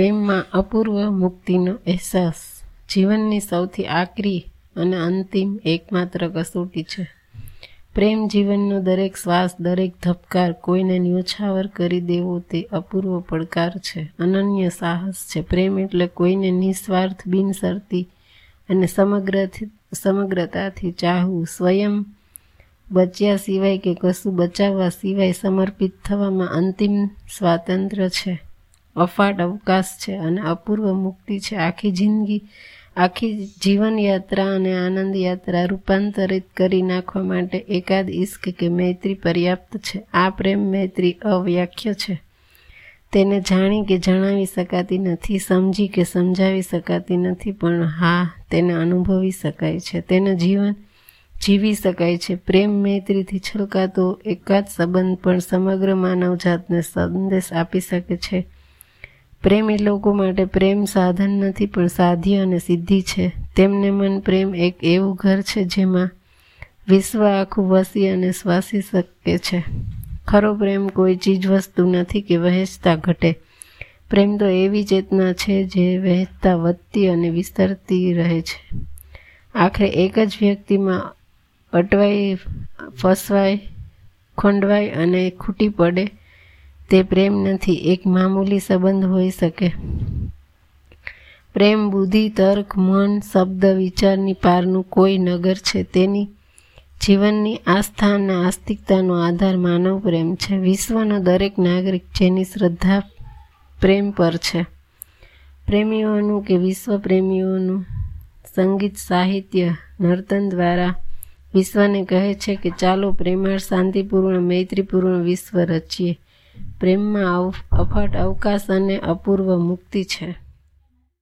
પ્રેમમાં અપૂર્વ મુક્તિનો અહેસાસ. જીવનની સૌથી આકરી અને અંતિમ એકમાત્ર કસોટી છે. પ્રેમ જીવનનો દરેક શ્વાસ, દરેક ધબકાર કોઈને ન્યોછાવર કરી દેવો તે અપૂર્વ પડકાર છે. અનન્ય સાહસ છે. પ્રેમ એટલે કોઈને નિસ્વાર્થ બિનસરતી અને સમગ્રથી, સમગ્રતાથી ચાહવું. સ્વયં બચ્યા સિવાય કે કશું બચાવવા સિવાય સમર્પિત થવામાં અંતિમ સ્વાતંત્ર્ય છે. અફાટ અવકાશ છે અને અપૂર્વ મુક્તિ છે. આખી જિંદગી, આખી જીવનયાત્રા અને આનંદ યાત્રા રૂપાંતરિત કરી નાખવા માટે એકાદ ઈશ્ક કે મૈત્રી પર્યાપ્ત છે. આ પ્રેમ મૈત્રી અવ્યાખ્ય છે. તેને જાણી કે જણાવી શકાતી નથી, સમજી કે સમજાવી શકાતી નથી, પણ હા, તેને અનુભવી શકાય છે. તેનું જીવન જીવી શકાય છે. પ્રેમ મૈત્રીથી છલકાતો એકાદ સંબંધ પણ સમગ્ર માનવજાતને સંદેશ આપી શકે છે. પ્રેમી લોકો માટે પ્રેમ સાધન નથી, પણ સાધ્ય અને સિદ્ધિ છે. તેમને મન પ્રેમ એક એવું ઘર છે જેમાં વિશ્વ આખું વસી અને શ્વાસી શકે છે. ખરો પ્રેમ કોઈ ચીજ વસ્તુ નથી કે વહેંચતા ઘટે. પ્રેમ તો એવી ચેતના છે જે વહેંચતા વધતી અને વિસ્તરતી રહે છે. આખરે એક જ વ્યક્તિમાં અટવાઈ ફસવાય ખોંડવાય અને ખૂટી પડે તે પ્રેમ નથી, એક મામૂલી સંબંધ હોઈ શકે. પ્રેમ, બુદ્ધિ, તર્ક, મન, શબ્દ, વિચારની પારનું કોઈ નગર છે. તેની જીવનની આસ્થા અને આસ્તિકતાનો આધાર માનવ પ્રેમ છે. વિશ્વનો દરેક નાગરિક જેની શ્રદ્ધા પ્રેમ પર છે. પ્રેમીઓનું કે વિશ્વ પ્રેમીઓનું સંગીત, સાહિત્ય, નર્તન દ્વારા વિશ્વને કહે છે કે ચાલો પ્રેમાળ, શાંતિપૂર્ણ, મૈત્રીપૂર્ણ વિશ્વ રચીએ. પ્રેમમાં અફાટ અવકાશ અને અપૂર્વ મુક્તિ છે.